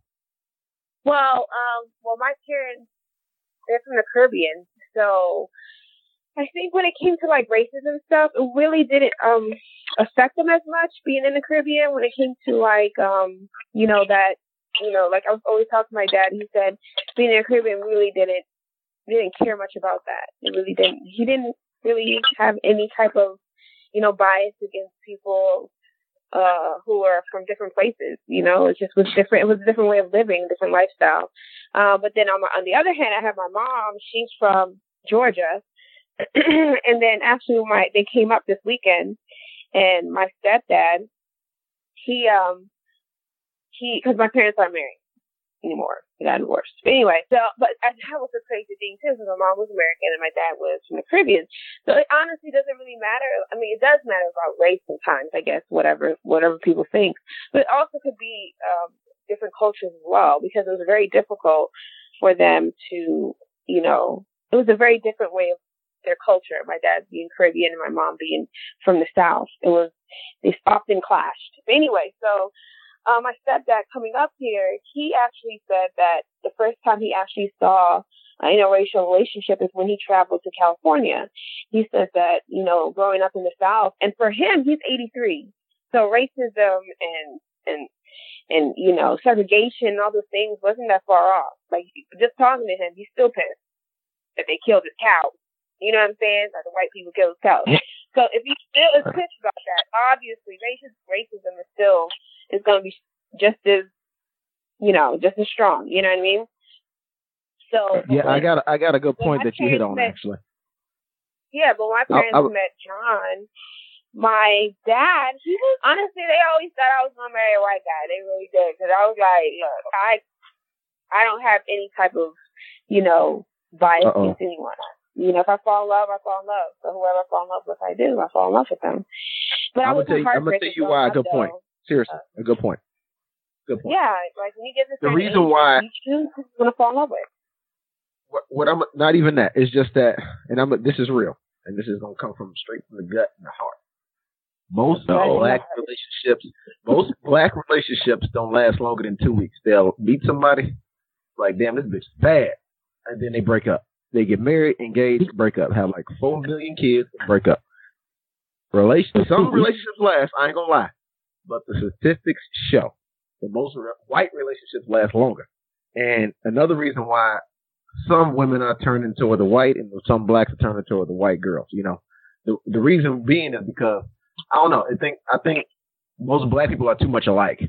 Well, um, well, my parents, they're from the Caribbean, so I think when it came to like racism stuff, it really didn't um affect them as much being in the Caribbean. When it came to like um, you know that, you know, like I was always talking to my dad. He said being in the Caribbean really didn't didn't care much about that. It really didn't. He didn't really have any type of you know bias against people uh who are from different places you know it just was different it was a different way of living different lifestyle. Uh, but then on, my, on the other hand i have my mom she's from georgia. And then actually my they came up this weekend and my stepdad he um he because my parents aren't married anymore. They got divorced. But anyway so but uh, that was a crazy thing too because my mom was american and my dad was from the caribbean. So it honestly doesn't really matter. I mean it does matter about race sometimes i guess whatever whatever people think. But it also could be um different cultures as well because it was very difficult for them to you know it was a very different way of their culture my dad being caribbean and my mom being from the south. It was they often clashed. But anyway so uh, my stepdad coming up here, he actually said that the first time he actually saw an interracial relationship is when he traveled to California. He said that, you know, growing up in the South, and for him, he's 83. So racism and, and, and, you know, segregation and all those things wasn't that far off. Like, just talking to him, he's still pissed that they killed his cow. You know what I'm saying? Like the white people killed his cow. so if he still is pissed about that, obviously racism, racism is still is going to be just as, you know, just as strong. You know what I mean? So Yeah, I got a, I got a good point that you hit on met- actually. Yeah, but when my parents I- met John, my dad, he was honestly they always thought I was gonna marry a white guy. They really did because I was like, look, I, I don't have any type of, you know, bias Uh-oh. against anyone. You know, if I fall in love, I fall in love. So whoever I fall in love with, I do. I fall in love with them. But I I'm gonna tell you, I'm gonna tell you why. Good point. though. Seriously, uh, a good point. Good point. Yeah, like when you get to The reason age, why- you choose who you're gonna fall in love with. What, what I'm not even that. It's just that, and I'm this is real, and this is gonna come from straight from the gut and the heart. Most No. black relationships, most black relationships don't last longer than two weeks. They'll meet somebody, like damn, this bitch is bad, and then they break up. They get married, engaged, break up, have like four million kids, break up. Relation, some relationships last. I ain't gonna lie, but the statistics show that most white relationships last longer. And another reason why some women are turning toward the white and some blacks are turning toward the white girls. You know, the the reason being is because I don't know. I think I think most black people are too much alike,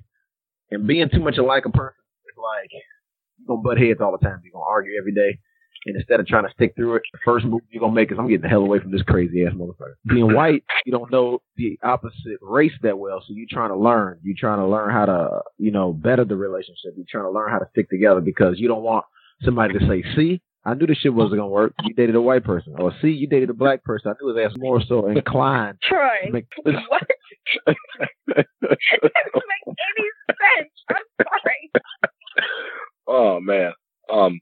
and being too much alike a person is like you're gonna butt heads all the time. You're gonna argue every day. And instead of trying to stick through it, the first move you're gonna make is I'm getting the hell away from this crazy ass motherfucker. Being white, you don't know the opposite race that well, so you're trying to learn. You're trying to learn how to, you know, better the relationship. You're trying to learn how to stick together because you don't want somebody to say, "See, I knew this shit wasn't gonna work. You dated a white person," or "See, you dated a black person. I knew his ass more so inclined Troy, to make." what? That doesn't make any sense. I'm sorry. Oh man. Um.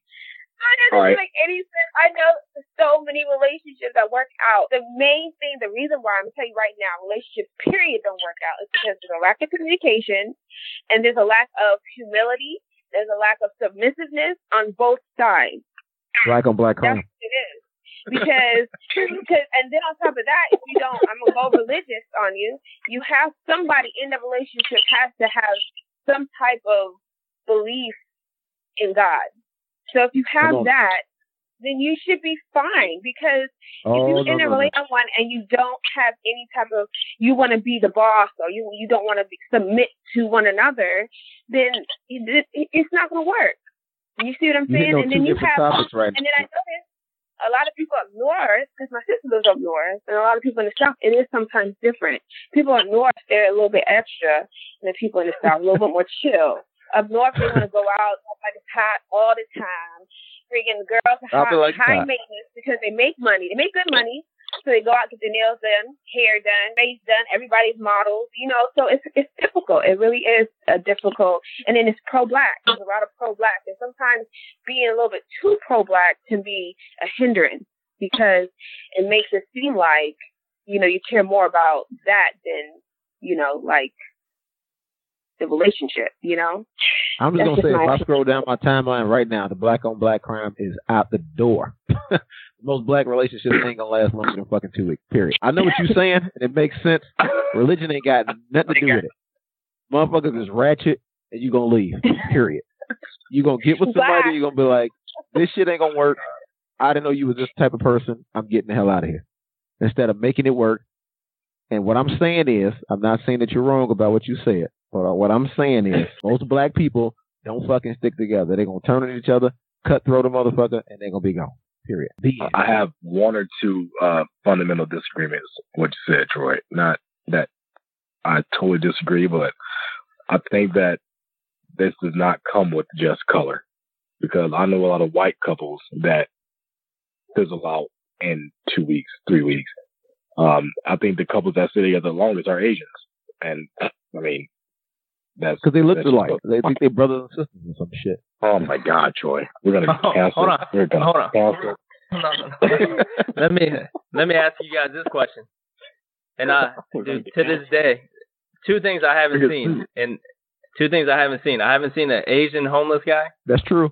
Doesn't All right. make any sense. I know so many relationships that work out. The main thing, the reason why I'm tell you right now, relationships period don't work out is because there's a lack of communication and there's a lack of humility. There's a lack of submissiveness on both sides. Black on black That's what it is. Because, because, and then on top of that, if you don't, I'm gonna go religious on you. You have somebody in the relationship has to have some type of belief in God. So if you have that, then you should be fine. Because if Oh you're no, in a no, no. relationship and you don't have any type of, you want to be the boss or you you don't want to submit to one another, then it, it, it's not gonna work. You see what I'm saying? and then you have right and then I noticed a lot of people up north, because my sister lives up north, and a lot of people in the south, it is sometimes different. People up north, they're a little bit extra, and the people in the south, a little bit more chill. Up north, they want to go out like it's hot all the time. Freaking girls are like high that. maintenance because they make money. They make good money. So they go out, get their nails done, hair done, face done. Everybody's models, you know. So it's it's difficult. It really is a difficult. And then it's pro black. There's a lot of pro black, and sometimes being a little bit too pro black can be a hindrance because it makes it seem like you know you care more about that than you know like the relationship. You know. I'm just That's gonna just say, if my I scroll down my timeline right now, the black on black crime is out the door. Most black relationships ain't gonna last longer than fucking two weeks. Period. I know what you're saying, and it makes sense. Religion ain't got nothing to do with it. Motherfuckers is ratchet, and you gonna leave. Period. You gonna get with somebody, you gonna be like, this shit ain't gonna work. I didn't know you was this type of person. I'm getting the hell out of here. Instead of making it work. And what I'm saying is, I'm not saying that you're wrong about what you said. But what I'm saying is, most black people don't fucking stick together. They're gonna turn on each other, cut throat a motherfucker, and they're gonna be gone. Period. I have one or two uh, fundamental disagreements with what you said, Troy. Not that I totally disagree, but I think that this does not come with just color because I know a lot of white couples that fizzle out in two weeks, three weeks. Um, I think the couples that stay together the longest are Asians, and I mean that's Because they look that's alike. just- They think they're brothers and sisters or some shit. Oh my God, Troy, we're gonna Oh, cancel. hold on. We're gonna Hold on. cancel. Hold on. let me let me ask you guys this question. And I, dude, to this day, two things I haven't Because- seen, and two things I haven't seen. I haven't seen an Asian homeless guy, That's true.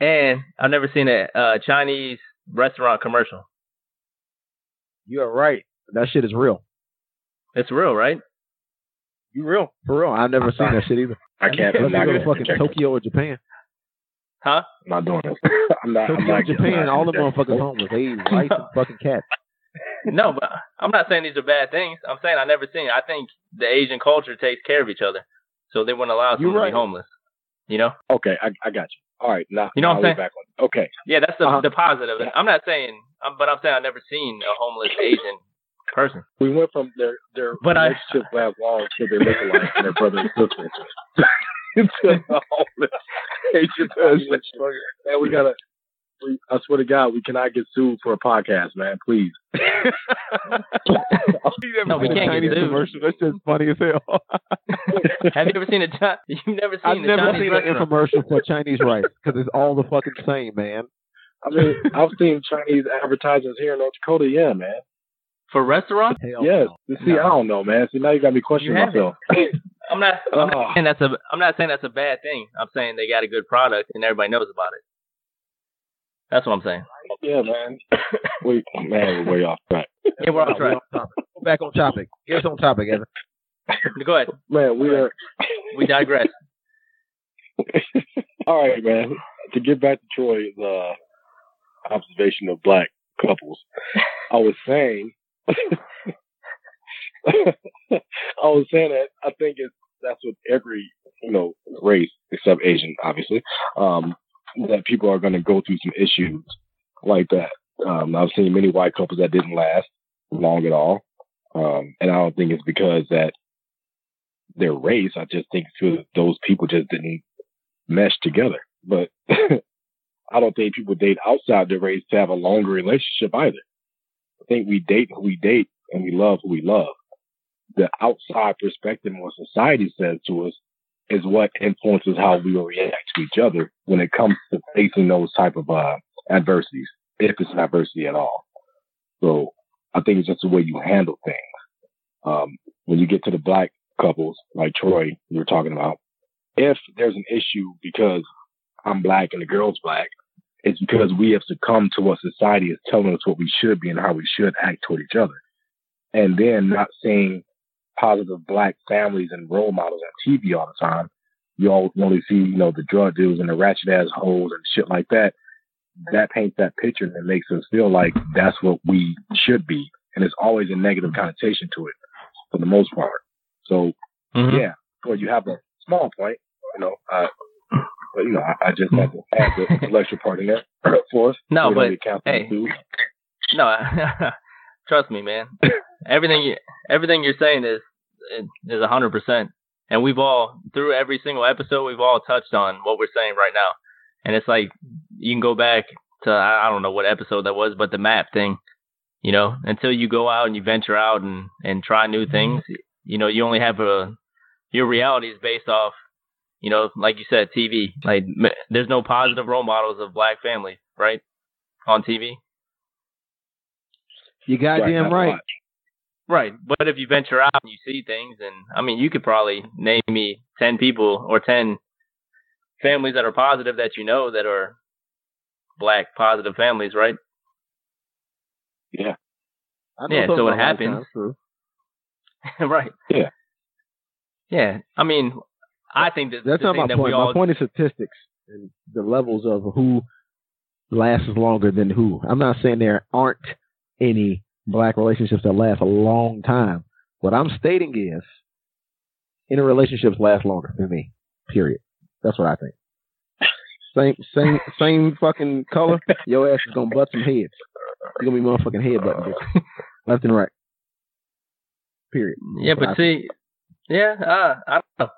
and I've never seen a uh, Chinese restaurant commercial. You're right. That shit is real. It's real, right? You real for real? I've never seen that shit either. I can't. I'm Let's go gonna fucking check it. Tokyo or Japan. Huh? I'm not doing it. I'm not. I'm Tokyo, not, Japan, I'm not all the gonna check motherfuckers homeless. They eat rice and fucking cats. No, but I'm not saying these are bad things. I'm saying I never seen. It. I think the Asian culture takes care of each other, so they wouldn't allow You're someone to be homeless. You know? Okay, I, I got you. All right, now You know what I'm saying? Back on. Okay, Yeah, that's the Uh-huh. the positive. I'm not saying, but I'm saying I've never seen a homeless Asian person. we went from their their But I- relationship last long to their lookalike and their brother and sister. to the homeless Asian population. Man, we gotta. We, I swear to God, we cannot get sued for a podcast, man. Please. No, we can't Chinese get sued. commercial. That shit's funny as hell. Have you ever seen a Chi- You've never seen I've never Chinese seen an infomercial for Chinese rice because it's all the fucking same, man. I mean, I've seen Chinese advertisements here in North Dakota. Yeah, man. For restaurants. Hell Yes. no. See, I don't know, man. See, now you got me questioning myself. I'm not. I'm Oh. not saying that's a. I'm not saying that's a bad thing. I'm saying they got a good product and everybody knows about it. That's what I'm saying. yeah, man. Wait, man, we're way off track. Yeah, we're off track. Go back on topic. Get us on topic, Evan. Go ahead. Man, we are. We digress. All right, man. To get back to Troy's uh, observation of black couples, I was saying, I was saying that I think it's that's what every you know race except Asian, obviously, um, that people are going to go through some issues like that. Um, I've seen many white couples that didn't last long at all, um, and I don't think it's because that their race. I just think it's because those people just didn't mesh together. But I don't think people date outside their race to have a longer relationship either. I think we date who we date and we love who we love. The outside perspective what society says to us is what influences how we react to each other when it comes to facing those type of uh, adversities, if it's an adversity at all. So I think it's just the way you handle things. Um, when you get to the black couples like Troy you were talking about, if there's an issue because I'm black and the girl's black, it's because we have succumbed to what society is telling us what we should be and how we should act toward each other. And then not seeing positive black families and role models on TV all the time. You all only see, you know, the drug dealers and the ratchet ass hoes and shit like that. That paints that picture and it makes us feel like that's what we should be. And it's always a negative connotation to it for the most part. So Mhm. yeah, well, you have a small point, you know. Uh, but you know, I, I just had to add the intellectual part in there for us. No, but hey, no, trust me, man. Everything you everything you're saying is is a hundred percent. And we've all through every single episode, we've all touched on what we're saying right now. And it's like you can go back to I I don't know what episode that was, but the map thing. You know, until you go out and you venture out and and try new things, you know, you only have a your reality is based off, you know, like you said, TV. Like m- there's no positive role models of black families, right, on TV. You goddamn that's right. Right. But if you venture out and you see things, and I mean, you could probably name me 10 people or 10 families that are positive that you know that are black positive families, right? Yeah. Yeah, so it happens. Right. Yeah. Yeah. I mean, I think that That's the not thing my that point. we all My point is statistics and the levels of who lasts longer than who. I'm not saying there aren't any black relationships that last a long time. What I'm stating is inner relationships last longer than me. Period. That's what I think. Same same same fucking color. Your ass is gonna butt some heads. You're gonna be motherfucking head butting bitches. Left and right. Period. Yeah, That's but what I think. see, yeah, uh, I don't know.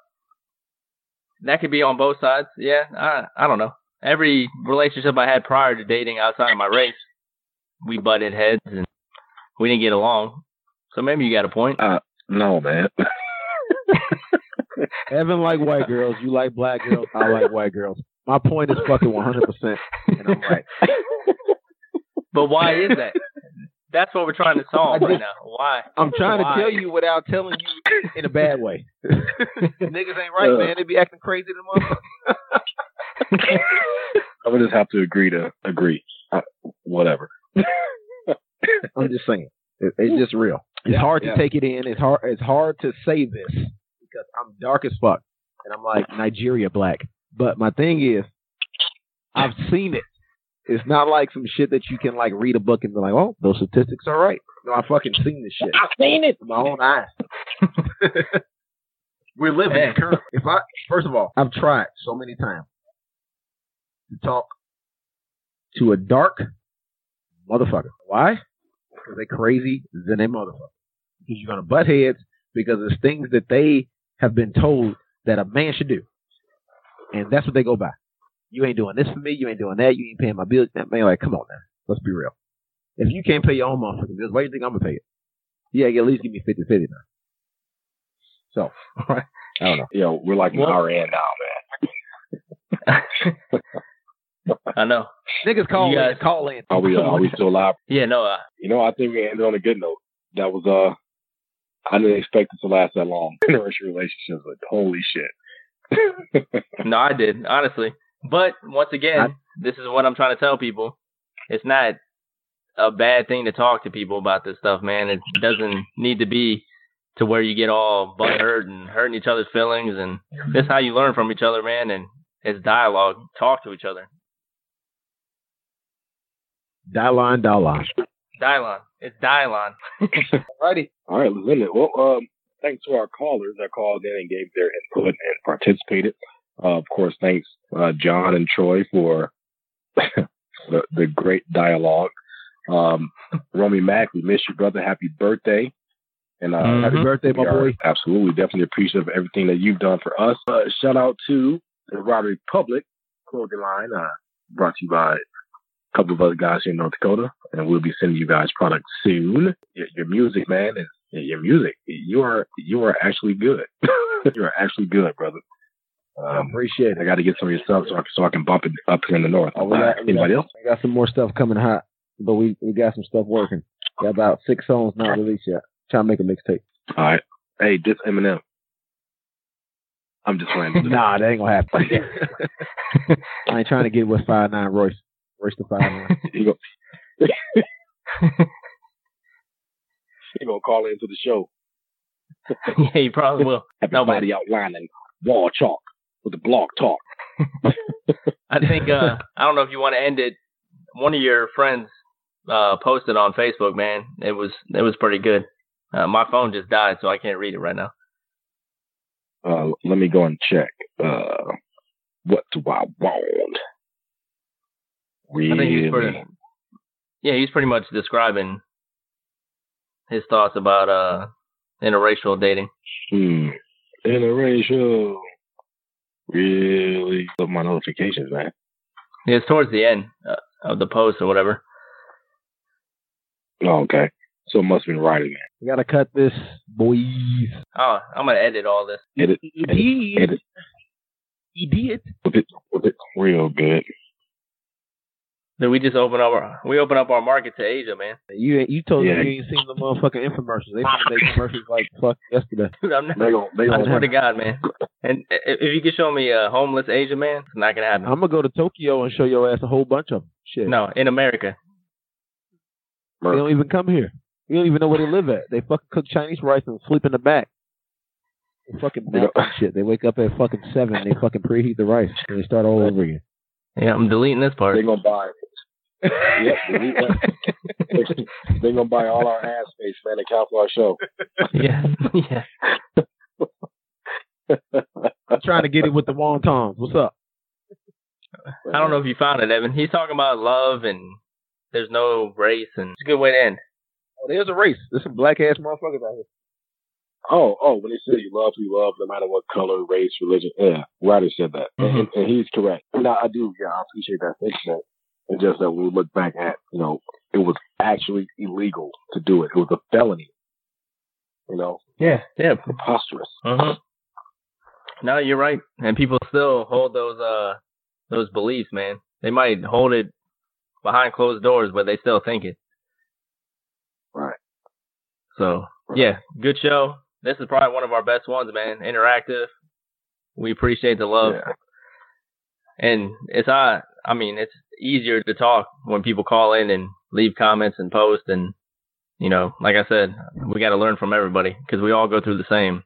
That could be on both sides. Yeah, I I don't know. Every relationship I had prior to dating outside of my race, we butted heads and we didn't get along. So maybe you got a point. Uh, No, man. Evan like white girls, you like black girls, I like white girls. My point is fucking one hundred percent, and I'm right. But why is that? That's what we're trying to solve I right now. Why? I'm trying Why? to tell you without telling you in a bad way. Niggas ain't right, Uh. man. They be acting crazy to motherfuckers. I would just have to agree to agree. Uh, whatever. I'm just saying. It, it's just real. It's Yeah, hard yeah. to take it in. It's hard. It's hard to say this because I'm dark as fuck, and I'm like Nigeria black. But my thing is, I've seen it. It's not like some shit that you can like read a book and be like, "Oh, those statistics are right." No, I fucking seen this shit. I've seen it with my own eyes. We're living in current. If I first of all, I've tried so many times to talk to a dark motherfucker. Why? Because they crazy than they motherfucker. Because you're gonna butt heads because it's things that they have been told that a man should do, and that's what they go by. You ain't doing this for me. You ain't doing that. You ain't paying my bills. Man, like, come on now. Let's be real. If you can't pay your own motherfucking bills, why do you think I'm gonna pay it? Yeah, at least give me 50-50 now. So, I don't know. Yo, we're like an Well- hour in now, man. I know. Niggas call You in, call in. Are we? Uh, are we still live? Yeah, no. Uh, You know, I think we ended on a good note. That was uh, I didn't expect it to last that long. Interracial relationships, but holy shit. no, I did honestly. But once again, I- this is what I'm trying to tell people. It's not a bad thing to talk to people about this stuff, man. It doesn't need to be to where you get all butthurt and hurting each other's feelings. And this is how you learn from each other, man. And it's dialogue. Talk to each other. Dialine, dialine. Dylon. It's Dylon. Alrighty. All right, listen. Well, um, thanks to our callers that called in and gave their input and participated. Uh, of course, thanks uh, John and Troy for the, the great dialogue. Um, Romy Mack, we miss you, brother. Happy birthday. And uh, Mhm. Happy birthday, my boy. Absolutely, definitely appreciative of everything that you've done for us. Uh, shout out to the Robbery Public clothing line, uh, brought to you by a couple of other guys here in North Dakota, and we'll be sending you guys products soon. Your, your music, man, is your music. You are you are actually good. you are actually good, brother. I Um, appreciate it. I got to get some of your stuff so I can, so I can bump it up here in the north. Oh, we Uh, got- we anybody else? I got some more stuff coming hot, but we, we got some stuff working. Got about six songs not released yet. Trying to make a mixtape. All right. Hey, this Eminem. I'm just playing. nah, that ain't gonna happen. I ain't trying to get with five nine Royce. Royce the five nine. you go. you gonna call into the show. yeah, he probably will. Everybody outlining wall chalk with the blog talk. I think uh I don't know if you want to end it. One of your friends uh posted on Facebook, man. It was it was pretty good. Uh, my phone just died, so I can't read it right now. Uh, let me go and check. Uh, what do I want? Really? I think he's pretty. Yeah, he's pretty much describing his thoughts about uh interracial dating. Hmm. Interracial. Really? Look at my notifications, man. Yeah, it's towards the end uh, of the post or whatever. Oh, okay. So it must have been writing man. We gotta cut this, boys. Oh, I'm gonna edit all this. Edit, He edit, did. edit. He did. It, with it real good. Then we just open up our we open up our market to Asia, man. You you told Yeah. me you ain't seen the motherfucking infomercials. They made commercials like fuck yesterday. Dude, I'm not, They gon' they I gon' swear to God, man. And if you could show me a homeless Asian man, it's not gonna happen. I'm gonna go to Tokyo and show your ass a whole bunch of them. Shit. No, in America. They don't even come here. You don't even know where they live at. They fucking cook Chinese rice and sleep in the back. They fucking nap and shit. They wake up at fucking seven. They fucking preheat the rice and they start all over again. Yeah, I'm deleting this part. They're gonna buy. Yep, delete that. they gonna buy all our ass space, man, to count for our show. yeah, yeah. I'm trying to get it with the wontons. What's up? I don't know if you found it, Evan. He's talking about love and there's no race, and it's a good way to end. Oh, there's a race. There's some black ass motherfuckers out here. Oh, oh, when they say you love, you love, no matter what color, race, religion. Yeah, Ryder said that, and, mm-hmm. and he's correct. And I, I do, yeah, I appreciate that statement. And just that we look back at, you know, it was actually illegal to do it. It was a felony. You know, Yeah, yeah. preposterous. hmm No, you're right, and people still hold those uh those beliefs, man. They might hold it behind closed doors, but they still think it. Right. So yeah, good show. this is probably one of our best ones, man. Interactive. We appreciate the love. Yeah. And it's I I mean, it's easier to talk when people call in and leave comments and post and you know, like I said, we got to learn from everybody because we all go through the same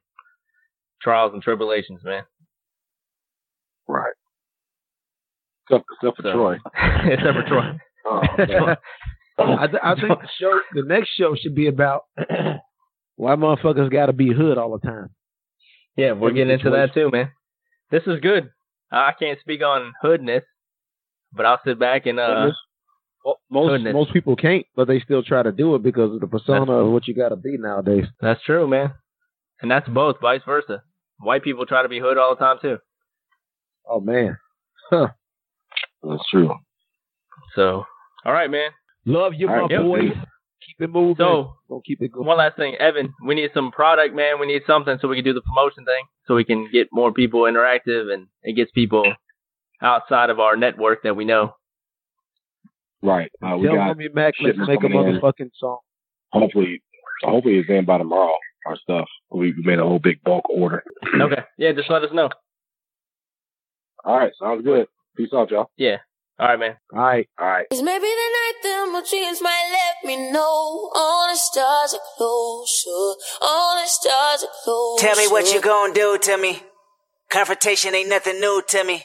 trials and tribulations, man. Right. Except, except for So- Troy. Except for Troy. Oh. I, th- I think the show, the next show should be about why motherfuckers got to be hood all the time. Yeah, we're Every getting into that too, man. This is good. I can't speak on hoodness, but I'll sit back and uh, Well, most Hoodness. most people can't, but they still try to do it because of the persona of what you got to be nowadays. that's true, man. And that's both, vice versa. White people try to be hood all the time too. Oh man, huh? That's true. So, all right, man. love you, All my right, yep. boys. Keep it moving. So, Don't keep it going. one last thing, Evan, we need some product, man. We need something so we can do the promotion thing, so we can get more people interactive and it gets people outside of our network that we know. Right. Uh, we Tell got Homie Mac, let's make a coming in. motherfucking song. hopefully hopefully it's in by tomorrow. Our stuff. We we made a whole big bulk order. Okay, yeah, just let us know. All right, sounds good. Peace out, y'all. Yeah, all right, man. All right. All right. Cause maybe the night that my dreams might let me know all the stars are closer, all the stars are closer. Tell me what you gonna do to me. Confrontation ain't nothing new to me.